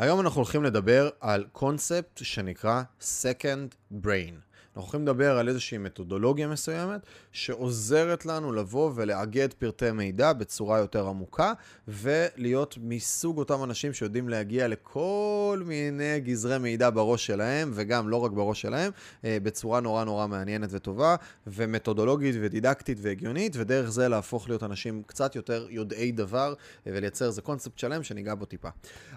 היום אנחנו הולכים לדבר על קונספט שנקרא Second Brain. אנחנו הולכים לדבר על איזושהי מתודולוגיה מסוימת שעוזרת לנו לבוא ולאגד פרטי מידע בצורה יותר עמוקה ולהיות מסוג אותם אנשים שיודעים להגיע לכל מיני גזרי מידע בראש שלהם וגם לא רק בראש שלהם אה, בצורה נורא נורא מעניינת וטובה ומתודולוגית ודידקטית והגיונית ודרך זה להפוך להיות אנשים קצת יותר יודעי דבר ולייצר איזה קונספט שלם שניגע בו טיפה.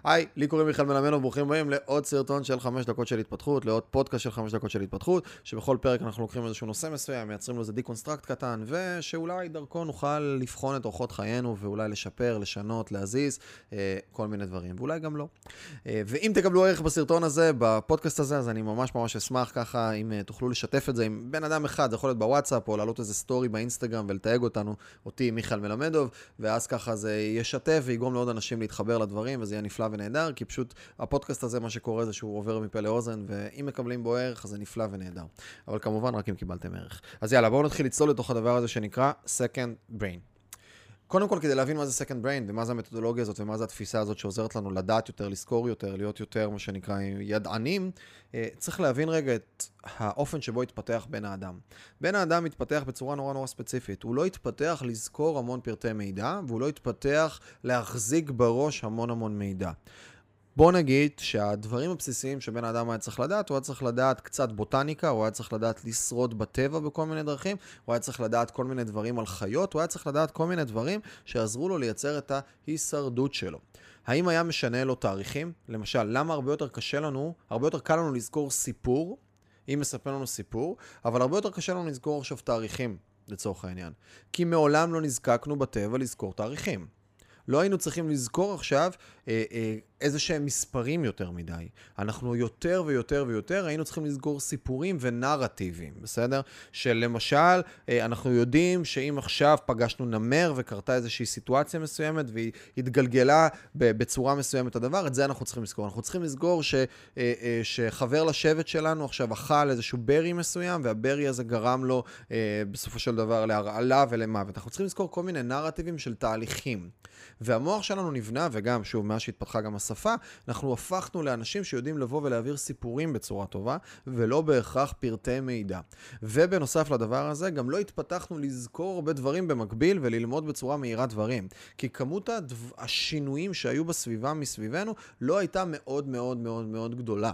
היי, לי קוראים מיכאל מלמד וברוכים הבאים לעוד סרטון של 5 דקות של התפתחות, לעוד פודקאסט של 5 דקות של התפתחות. שבכל פרק אנחנו לוקחים איזשהו נושא מסוים, מייצרים לו איזה deconstruct קטן, ושאולי דרכו נוכל לבחון את אורחות חיינו, ואולי לשפר, לשנות, להזיז, אה, כל מיני דברים, ואולי גם לא. אה, ואם תקבלו ערך בסרטון הזה, בפודקאסט הזה, אז אני ממש ממש אשמח ככה, אם אה, תוכלו לשתף את זה עם בן אדם אחד, זה יכול להיות בוואטסאפ, או להעלות איזה סטורי באינסטגרם ולתייג אותנו, אותי, מיכאל מלמדוב, ואז ככה זה ישתף ויגרום לעוד אנשים להתחבר לדברים, וזה יהיה נפלא ונהדר, כי פשוט הפודקאסט הזה, מה שקורה זה שהוא עובר מפה לאוזן, ואם מקבלים בו ערך, אז זה נפלא ונהדר. אבל כמובן רק אם קיבלתם ערך. אז יאללה, בואו נתחיל לצלול לתוך הדבר הזה שנקרא Second Brain. קודם כל, כדי להבין מה זה Second Brain ומה זה המתודולוגיה הזאת ומה זה התפיסה הזאת שעוזרת לנו לדעת יותר, לזכור יותר, להיות יותר, מה שנקרא, ידענים, אה, צריך להבין רגע את האופן שבו התפתח בן האדם. בן האדם התפתח בצורה נורא נורא ספציפית. הוא לא התפתח לזכור המון פרטי מידע, והוא לא התפתח להחזיק בראש המון המון מידע. בוא נגיד שהדברים הבסיסיים שבן האדם היה צריך לדעת, הוא היה צריך לדעת קצת בוטניקה, הוא היה צריך לדעת לשרוד בטבע בכל מיני דרכים, הוא היה צריך לדעת כל מיני דברים על חיות, הוא היה צריך לדעת כל מיני דברים שיעזרו לו לייצר את ההישרדות שלו. האם היה משנה לו תאריכים? למשל, למה הרבה יותר קשה לנו, הרבה יותר קל לנו לזכור סיפור, אם מספר לנו סיפור, אבל הרבה יותר קשה לנו לזכור עכשיו תאריכים, לצורך העניין. כי מעולם לא נזקקנו בטבע לזכור תאריכים. לא היינו צריכים לזכור עכשיו איזה שהם מספרים יותר מדי. אנחנו יותר ויותר ויותר היינו צריכים לסגור סיפורים ונרטיבים, בסדר? שלמשל, אה, אנחנו יודעים שאם עכשיו פגשנו נמר וקרתה איזושהי סיטואציה מסוימת והיא התגלגלה בצורה מסוימת הדבר, את זה אנחנו צריכים לזכור. אנחנו צריכים לזכור ש, שחבר לשבט שלנו עכשיו אכל איזשהו ברי מסוים, והברי הזה גרם לו בסופו של דבר להרעלה ולמוות. אנחנו צריכים לזכור כל מיני נרטיבים של תהליכים. והמוח שלנו נבנה, וגם, שוב, מאז שהתפתחה גם השפה, אנחנו הפכנו לאנשים שיודעים לבוא ולהעביר סיפורים בצורה טובה, ולא בהכרח פרטי מידע. ובנוסף לדבר הזה, גם לא התפתחנו לזכור הרבה דברים במקביל וללמוד בצורה מהירה דברים. כי כמות הדו... השינויים שהיו בסביבה מסביבנו לא הייתה מאוד מאוד מאוד מאוד גדולה.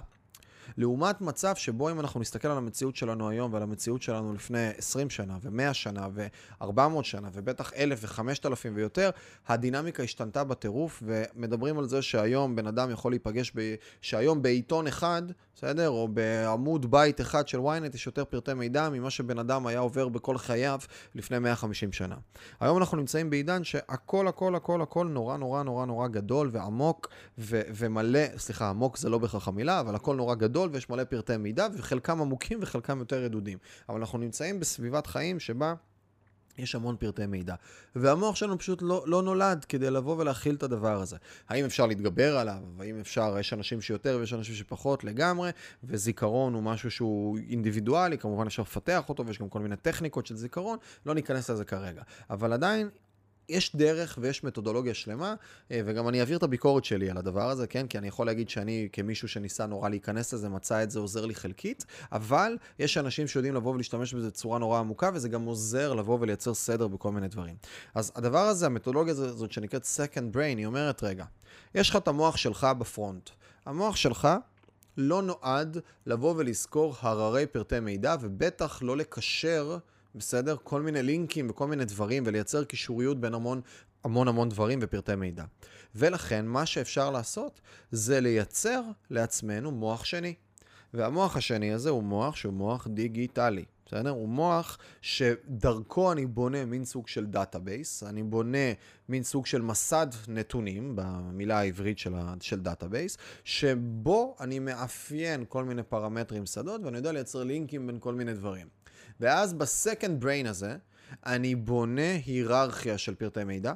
לעומת מצב שבו אם אנחנו נסתכל על המציאות שלנו היום ועל המציאות שלנו לפני 20 שנה ו-100 שנה ו-400 שנה ובטח 1,000 ו-5,000 ויותר, הדינמיקה השתנתה בטירוף ומדברים על זה שהיום בן אדם יכול להיפגש, ב... שהיום בעיתון אחד, בסדר? או בעמוד בית אחד של ynet יש יותר פרטי מידע ממה שבן אדם היה עובר בכל חייו לפני 150 שנה. היום אנחנו נמצאים בעידן שהכל הכל הכל הכל נורא נורא נורא נורא גדול ועמוק ו- ומלא, סליחה, עמוק זה לא בהכרח המילה, אבל הכל נורא גדול. גדול ויש מלא פרטי מידע, וחלקם עמוקים וחלקם יותר רדודים. אבל אנחנו נמצאים בסביבת חיים שבה... יש המון פרטי מידע. והמוח שלנו פשוט לא, לא נולד כדי לבוא ולהכיל את הדבר הזה. האם אפשר להתגבר עליו? האם אפשר, יש אנשים שיותר ויש אנשים שפחות לגמרי, וזיכרון הוא משהו שהוא אינדיבידואלי, כמובן אפשר לפתח אותו ויש גם כל מיני טכניקות של זיכרון, לא ניכנס לזה כרגע. אבל עדיין יש דרך ויש מתודולוגיה שלמה, אה, וגם אני אעביר את הביקורת שלי על הדבר הזה, כן? כי אני יכול להגיד שאני כמישהו שניסה נורא להיכנס לזה, מצא את זה עוזר לי חלקית, אבל יש אנשים שיודעים לבוא ולהשתמש בזה בצורה נורא עמוקה, וזה גם עוזר לבוא ולייצר סדר בכל מיני דברים. אז הדבר הזה, המתודולוגיה הזאת שנקראת Second Brain, היא אומרת, רגע, יש לך את המוח שלך בפרונט. המוח שלך לא נועד לבוא ולזכור הררי פרטי מידע, ובטח לא לקשר... בסדר? כל מיני לינקים וכל מיני דברים, ולייצר קישוריות בין המון המון המון דברים ופרטי מידע. ולכן, מה שאפשר לעשות זה לייצר לעצמנו מוח שני. והמוח השני הזה הוא מוח שהוא מוח דיגיטלי. בסדר? הוא מוח שדרכו אני בונה מין סוג של database, אני בונה מין סוג של מסד נתונים, במילה העברית של, ה, של database, שבו אני מאפיין כל מיני פרמטרים שדות ואני יודע לייצר לינקים בין כל מיני דברים. ואז ב second brain הזה, אני בונה היררכיה של פרטי מידע,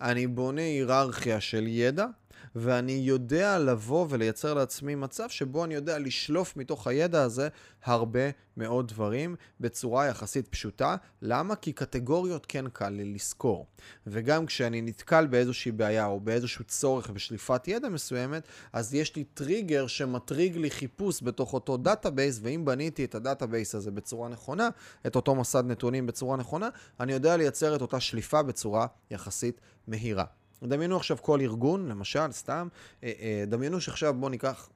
אני בונה היררכיה של ידע, ואני יודע לבוא ולייצר לעצמי מצב שבו אני יודע לשלוף מתוך הידע הזה הרבה מאוד דברים בצורה יחסית פשוטה. למה? כי קטגוריות כן קל לי לזכור. וגם כשאני נתקל באיזושהי בעיה או באיזשהו צורך בשליפת ידע מסוימת, אז יש לי טריגר שמטריג לי חיפוש בתוך אותו database, ואם בניתי את ה database הזה בצורה נכונה, את אותו מסד נתונים בצורה נכונה, אני יודע לייצר את אותה שליפה בצורה יחסית מהירה. דמיינו עכשיו כל ארגון, למשל, סתם, אה, אה, דמיינו שעכשיו בואו ניקח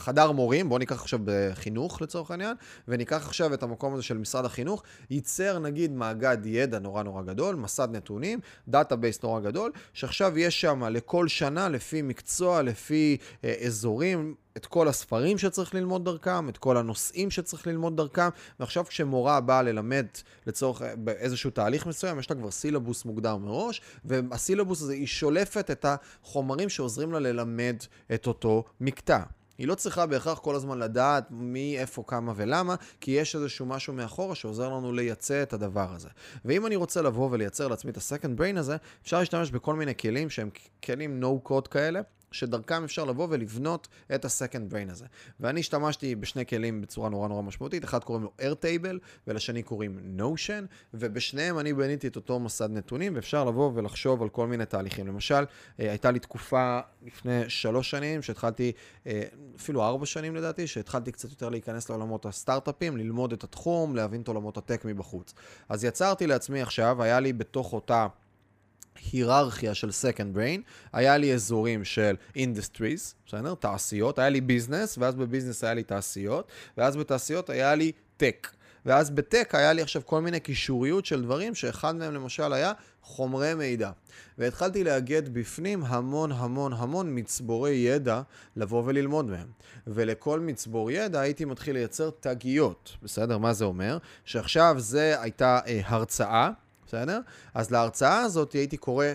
חדר מורים, בואו ניקח עכשיו בחינוך לצורך העניין, וניקח עכשיו את המקום הזה של משרד החינוך, ייצר נגיד מאגד ידע נורא נורא גדול, מסד נתונים, database נורא גדול, שעכשיו יש שם לכל שנה, לפי מקצוע, לפי אה, אזורים, את כל הספרים שצריך ללמוד דרכם, את כל הנושאים שצריך ללמוד דרכם, ועכשיו כשמורה באה ללמד לצורך איזשהו תהליך מסוים, יש לה כבר סילבוס מוגדר מראש, והסילבוס הזה, היא שולפת את החומרים שעוזרים לה ללמד את אותו מקטע. היא לא צריכה בהכרח כל הזמן לדעת מי, איפה, כמה ולמה, כי יש איזשהו משהו מאחורה שעוזר לנו לייצא את הדבר הזה. ואם אני רוצה לבוא ולייצר לעצמי את ה-second brain הזה, אפשר להשתמש בכל מיני כלים שהם כלים no-code כאלה. שדרכם אפשר לבוא ולבנות את ה-second brain הזה. ואני השתמשתי בשני כלים בצורה נורא נורא משמעותית, אחד קוראים לו Airtable ולשני קוראים Notion, ובשניהם אני בניתי את אותו מסד נתונים, ואפשר לבוא ולחשוב על כל מיני תהליכים. למשל, אה, הייתה לי תקופה לפני שלוש שנים, שהתחלתי, אה, אפילו ארבע שנים לדעתי, שהתחלתי קצת יותר להיכנס לעולמות הסטארט-אפים, ללמוד את התחום, להבין את עולמות הטק מבחוץ. אז יצרתי לעצמי עכשיו, היה לי בתוך אותה... היררכיה של second brain, היה לי אזורים של industries, בסדר? תעשיות, היה לי ביזנס, ואז בביזנס היה לי תעשיות, ואז בתעשיות היה לי tech. ואז בטק היה לי עכשיו כל מיני קישוריות של דברים, שאחד מהם למשל היה חומרי מידע. והתחלתי לאגד בפנים המון המון המון מצבורי ידע לבוא וללמוד מהם. ולכל מצבור ידע הייתי מתחיל לייצר תגיות, בסדר? מה זה אומר? שעכשיו זה הייתה אה, הרצאה. בסדר? אז להרצאה הזאת הייתי קורא,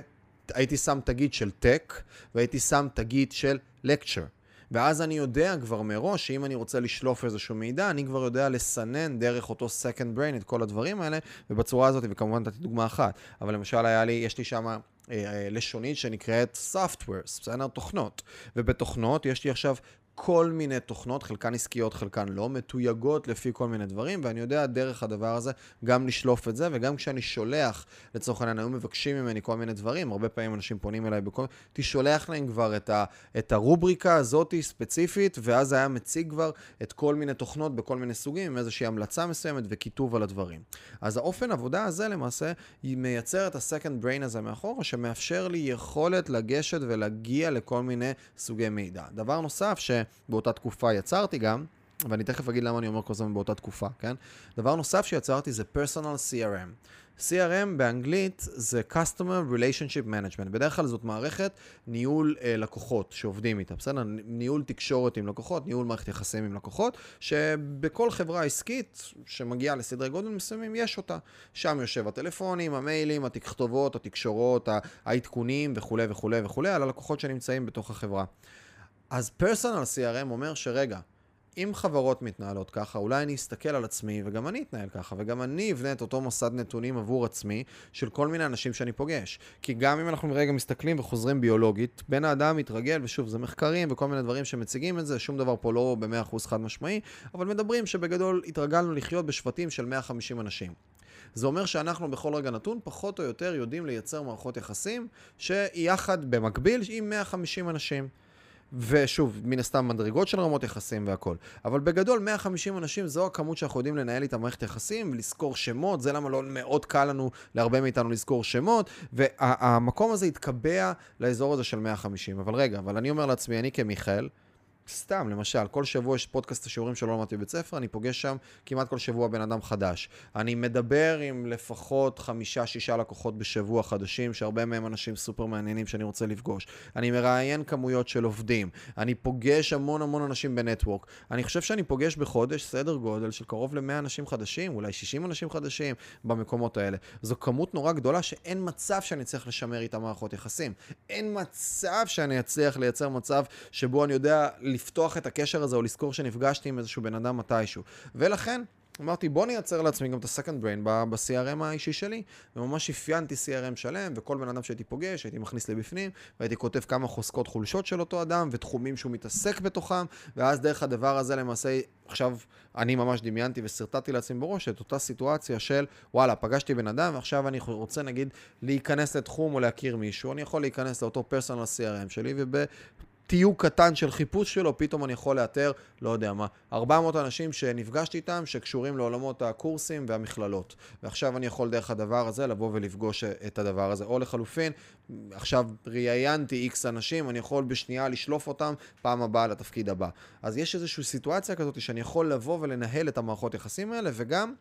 הייתי שם תגיד של טק, והייתי שם תגיד של לקצ'ר. ואז אני יודע כבר מראש שאם אני רוצה לשלוף איזשהו מידע, אני כבר יודע לסנן דרך אותו second brain את כל הדברים האלה, ובצורה הזאת, וכמובן נתתי דוגמה אחת, אבל למשל היה לי, יש לי שם אה, אה, לשונית שנקראת Softwares, בסדר? תוכנות. ובתוכנות יש לי עכשיו כל מיני תוכנות, חלקן עסקיות, חלקן לא, מתויגות לפי כל מיני דברים, ואני יודע דרך הדבר הזה גם לשלוף את זה, וגם כשאני שולח, לצורך העניין, היו מבקשים ממני כל מיני דברים, הרבה פעמים אנשים פונים אליי בכל... תשולח להם כבר את, ה, את הרובריקה הזאת ספציפית, ואז היה מציג כבר את כל מיני תוכנות בכל מיני סוגים, עם איזושהי המלצה מסוימת וכיתוב על הדברים. אז האופן עבודה הזה למעשה, היא מייצר את ה-second brain הזה מאחורה, שמאפשר לי יכולת לגשת ולהגיע לכל מיני סוגי מידע. דבר נוסף, ש... שבאותה תקופה יצרתי גם, ואני תכף אגיד למה אני אומר כל הזמן באותה תקופה, כן? דבר נוסף שיצרתי זה פרסונל CRM. CRM באנגלית זה Customer Relationship Management. בדרך כלל זאת מערכת ניהול אה, לקוחות שעובדים איתה, בסדר? ניהול תקשורת עם לקוחות, ניהול מערכת יחסים עם לקוחות, שבכל חברה עסקית שמגיעה לסדרי גודל מסוימים יש אותה. שם יושב הטלפונים, המיילים, התכתובות, התקשורות, העדכונים וכולי וכולי וכולי על הלקוחות שנמצאים בתוך החברה. אז פרסונל CRM אומר שרגע, אם חברות מתנהלות ככה, אולי אני אסתכל על עצמי וגם אני אתנהל ככה, וגם אני אבנה את אותו מוסד נתונים עבור עצמי של כל מיני אנשים שאני פוגש. כי גם אם אנחנו רגע מסתכלים וחוזרים ביולוגית, בן האדם מתרגל, ושוב, זה מחקרים וכל מיני דברים שמציגים את זה, שום דבר פה לא ב-100% חד משמעי, אבל מדברים שבגדול התרגלנו לחיות בשבטים של 150 אנשים. זה אומר שאנחנו בכל רגע נתון פחות או יותר יודעים לייצר מערכות יחסים שיחד במקביל עם 150 אנשים. ושוב, מן הסתם מדרגות של רמות יחסים והכל. אבל בגדול, 150 אנשים זו הכמות שאנחנו יודעים לנהל איתה מערכת יחסים ולזכור שמות, זה למה לא מאוד קל לנו, להרבה מאיתנו לזכור שמות, והמקום הזה התקבע לאזור הזה של 150. אבל רגע, אבל אני אומר לעצמי, אני כמיכאל, סתם, למשל, כל שבוע יש פודקאסט השיעורים שלא למדתי בבית ספר, אני פוגש שם כמעט כל שבוע בן אדם חדש. אני מדבר עם לפחות חמישה-שישה לקוחות בשבוע חדשים, שהרבה מהם אנשים סופר מעניינים שאני רוצה לפגוש. אני מראיין כמויות של עובדים. אני פוגש המון המון אנשים בנטוורק. אני חושב שאני פוגש בחודש סדר גודל של קרוב ל-100 אנשים חדשים, אולי 60 אנשים חדשים במקומות האלה. זו כמות נורא גדולה שאין מצב שאני צריך לשמר איתה מערכות יחסים. אין מצב שאני אצליח לייצר מצב שבו אני יודע... לפתוח את הקשר הזה או לזכור שנפגשתי עם איזשהו בן אדם מתישהו. ולכן, אמרתי, בוא נייצר לעצמי גם את ה-second brain ב-CRM האישי שלי, וממש אפיינתי CRM שלם, וכל בן אדם שהייתי פוגש, הייתי מכניס לבפנים, והייתי כותב כמה חוזקות חולשות של אותו אדם, ותחומים שהוא מתעסק בתוכם, ואז דרך הדבר הזה למעשה, עכשיו אני ממש דמיינתי ושרטטתי לעצמי בראש את אותה סיטואציה של, וואלה, פגשתי בן אדם, ועכשיו אני רוצה נגיד להיכנס לתחום או להכיר מישהו, אני יכול להיכנס לאותו פרסונל CRM שלי. תיוג קטן של חיפוש שלו, פתאום אני יכול לאתר, לא יודע מה, 400 אנשים שנפגשתי איתם, שקשורים לעולמות הקורסים והמכללות. ועכשיו אני יכול דרך הדבר הזה לבוא ולפגוש את הדבר הזה. או לחלופין, עכשיו ראיינתי איקס אנשים, אני יכול בשנייה לשלוף אותם פעם הבאה לתפקיד הבא. אז יש איזושהי סיטואציה כזאת שאני יכול לבוא ולנהל את המערכות יחסים האלה, וגם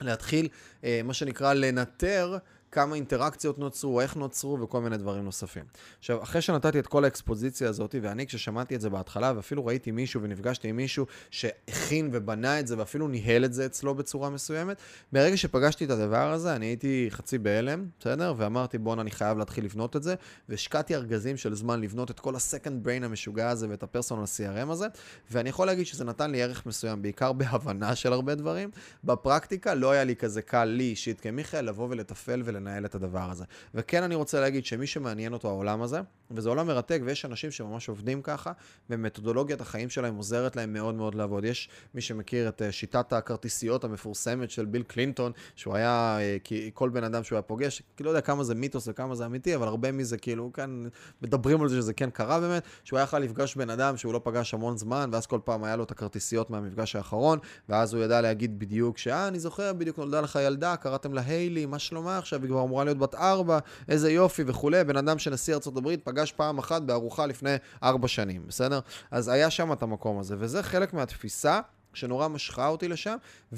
להתחיל, אה, מה שנקרא, לנטר כמה אינטראקציות נוצרו, איך נוצרו וכל מיני דברים נוספים. עכשיו, אחרי שנתתי את כל האקספוזיציה הזאת, ואני כששמעתי את זה בהתחלה, ואפילו ראיתי מישהו ונפגשתי עם מישהו שהכין ובנה את זה, ואפילו ניהל את זה אצלו בצורה מסוימת, ברגע שפגשתי את הדבר הזה, אני הייתי חצי בהלם, בסדר? ואמרתי, בואנה, אני חייב להתחיל לבנות את זה, והשקעתי ארגזים של זמן לבנות את כל ה-second brain המשוגע הזה ואת הפרסונל CRM הזה, ואני יכול להגיד שזה נתן לי ערך מסוים, בעיקר בהבנה של הרבה דברים. בפרקטיקה לא היה לי כזה קל לי אישית כמיכאל לבוא ולתפעל ול לנהל את הדבר הזה. וכן אני רוצה להגיד שמי שמעניין אותו העולם הזה, וזה עולם מרתק, ויש אנשים שממש עובדים ככה, ומתודולוגיית החיים שלהם עוזרת להם מאוד מאוד לעבוד. יש מי שמכיר את אה, שיטת הכרטיסיות המפורסמת של ביל קלינטון, שהוא היה, אה, כל בן אדם שהוא היה פוגש, כי לא יודע כמה זה מיתוס וכמה זה אמיתי, אבל הרבה מזה כאילו כאן מדברים על זה שזה כן קרה באמת, שהוא היה יכול לפגוש בן אדם שהוא לא פגש המון זמן, ואז כל פעם היה לו את הכרטיסיות מהמפגש האחרון, ואז הוא ידע להגיד בדיוק שאה, אני זוכר, בדיוק נולדה לך ילדה, קראתם לה היילי, מה שלומה עכשיו? כבר אמורה להיות בת ארבע, איזה יופי וכולי. בן אדם שנשיא ארה"ב פגש פעם אחת בארוחה לפני ארבע שנים, בסדר? אז היה שם את המקום הזה, וזה חלק מהתפיסה. שנורא משכה אותי לשם,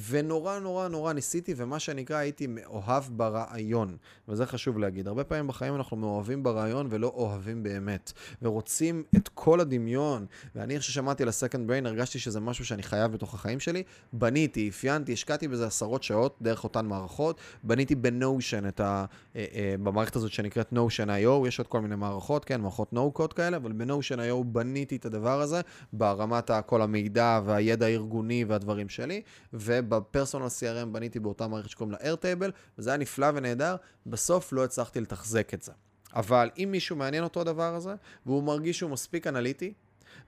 ונורא נורא נורא ניסיתי, ומה שנקרא הייתי מאוהב ברעיון. וזה חשוב להגיד. הרבה פעמים בחיים אנחנו מאוהבים ברעיון ולא אוהבים באמת. ורוצים את כל הדמיון. ואני, איך ששמעתי על ה-Second Brain, הרגשתי שזה משהו שאני חייב בתוך החיים שלי. בניתי, אפיינתי, השקעתי בזה עשרות שעות דרך אותן מערכות. בניתי ב-Notion את ה... אה, אה, במערכת הזאת שנקראת Notion.io, יש עוד כל מיני מערכות, כן, מערכות No-Code כאלה, אבל ב-Notion.io בניתי את הדבר הזה ברמת כל המידע והידע הארגוני. הארגוני והדברים שלי, ובפרסונל CRM בניתי באותה מערכת שקוראים לה Airtable, וזה היה נפלא ונהדר, בסוף לא הצלחתי לתחזק את זה. אבל אם מישהו מעניין אותו הדבר הזה, והוא מרגיש שהוא מספיק אנליטי,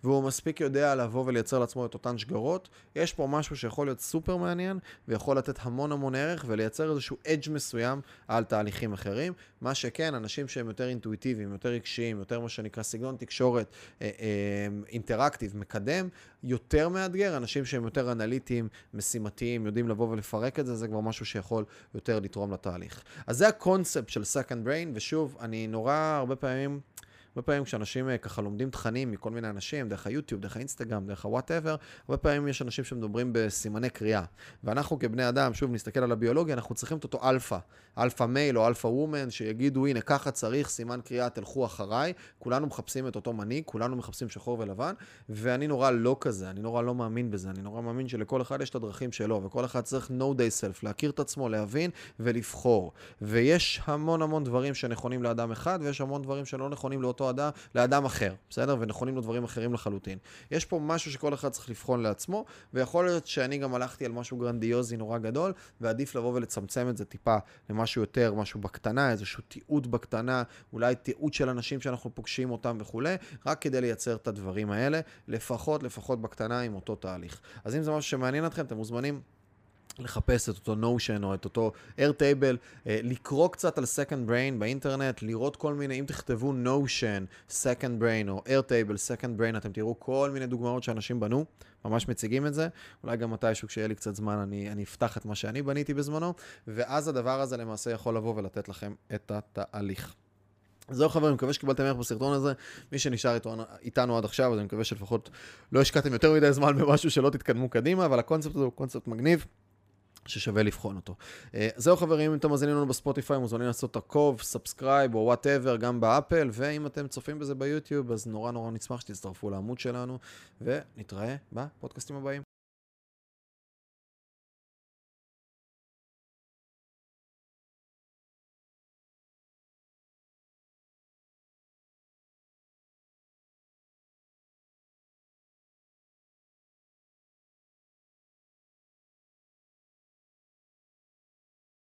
והוא מספיק יודע לבוא ולייצר לעצמו את אותן שגרות, יש פה משהו שיכול להיות סופר מעניין, ויכול לתת המון המון ערך, ולייצר איזשהו edge מסוים על תהליכים אחרים. מה שכן, אנשים שהם יותר אינטואיטיביים, יותר רגשיים, יותר מה שנקרא סגנון תקשורת אה, אה, interactive, מקדם, יותר מאתגר, אנשים שהם יותר אנליטיים, משימתיים, יודעים לבוא ולפרק את זה, זה כבר משהו שיכול יותר לתרום לתהליך. אז זה הקונספט של Second Brain, ושוב, אני נורא הרבה פעמים... הרבה פעמים כשאנשים אה, ככה לומדים תכנים מכל מיני אנשים, דרך היוטיוב, דרך האינסטגרם, דרך ה whatever, הרבה פעמים יש אנשים שמדברים בסימני קריאה. ואנחנו כבני אדם, שוב נסתכל על הביולוגיה, אנחנו צריכים את אותו alpha, alpha male או alpha woman, שיגידו, הנה ככה צריך סימן קריאה, תלכו אחריי. כולנו מחפשים את אותו מנהיג, כולנו מחפשים שחור ולבן, ואני נורא לא כזה, אני נורא לא מאמין בזה, אני נורא מאמין שלכל אחד יש את הדרכים שלו, וכל אחד צריך know thyself, להכיר את עצמו, להבין ולבחור. ויש המון המון דברים שנכונים לאדם אחד, ויש המון דברים שלא נכונים לאותו אותו אדם לאדם אחר, בסדר? ונכונים לו דברים אחרים לחלוטין. יש פה משהו שכל אחד צריך לבחון לעצמו, ויכול להיות שאני גם הלכתי על משהו גרנדיוזי נורא גדול, ועדיף לבוא ולצמצם את זה טיפה למשהו יותר, משהו בקטנה, איזשהו תיעוד בקטנה, אולי תיעוד של אנשים שאנחנו פוגשים אותם וכולי, רק כדי לייצר את הדברים האלה, לפחות, לפחות בקטנה עם אותו תהליך. אז אם זה משהו שמעניין אתכם, אתם מוזמנים לחפש את אותו Notion או את אותו Airtable, אה, לקרוא קצת על Second Brain באינטרנט, לראות כל מיני, אם תכתבו Notion, Second Brain או Airtable, Second Brain, אתם תראו כל מיני דוגמאות שאנשים בנו, ממש מציגים את זה. אולי גם מתישהו כשיהיה לי קצת זמן אני, אני אפתח את מה שאני בניתי בזמנו, ואז הדבר הזה למעשה יכול לבוא ולתת לכם את התהליך. זהו חברים, מקווה שקיבלתם ערך בסרטון הזה. מי שנשאר איתו, איתנו עד עכשיו, אז אני מקווה שלפחות לא השקעתם יותר מדי זמן במשהו שלא תתקדמו קדימה, אבל הקונספט הזה הוא קונספט מגניב. ששווה לבחון אותו. אה, זהו חברים, אם אתם מאזינים לנו בספוטיפיי, מוזמנים לעשות עקוב, subscribe או whatever, גם באפל, ואם אתם צופים בזה ביוטיוב, אז נורא נורא נשמח שתצטרפו לעמוד שלנו, ונתראה בפודקאסטים הבאים.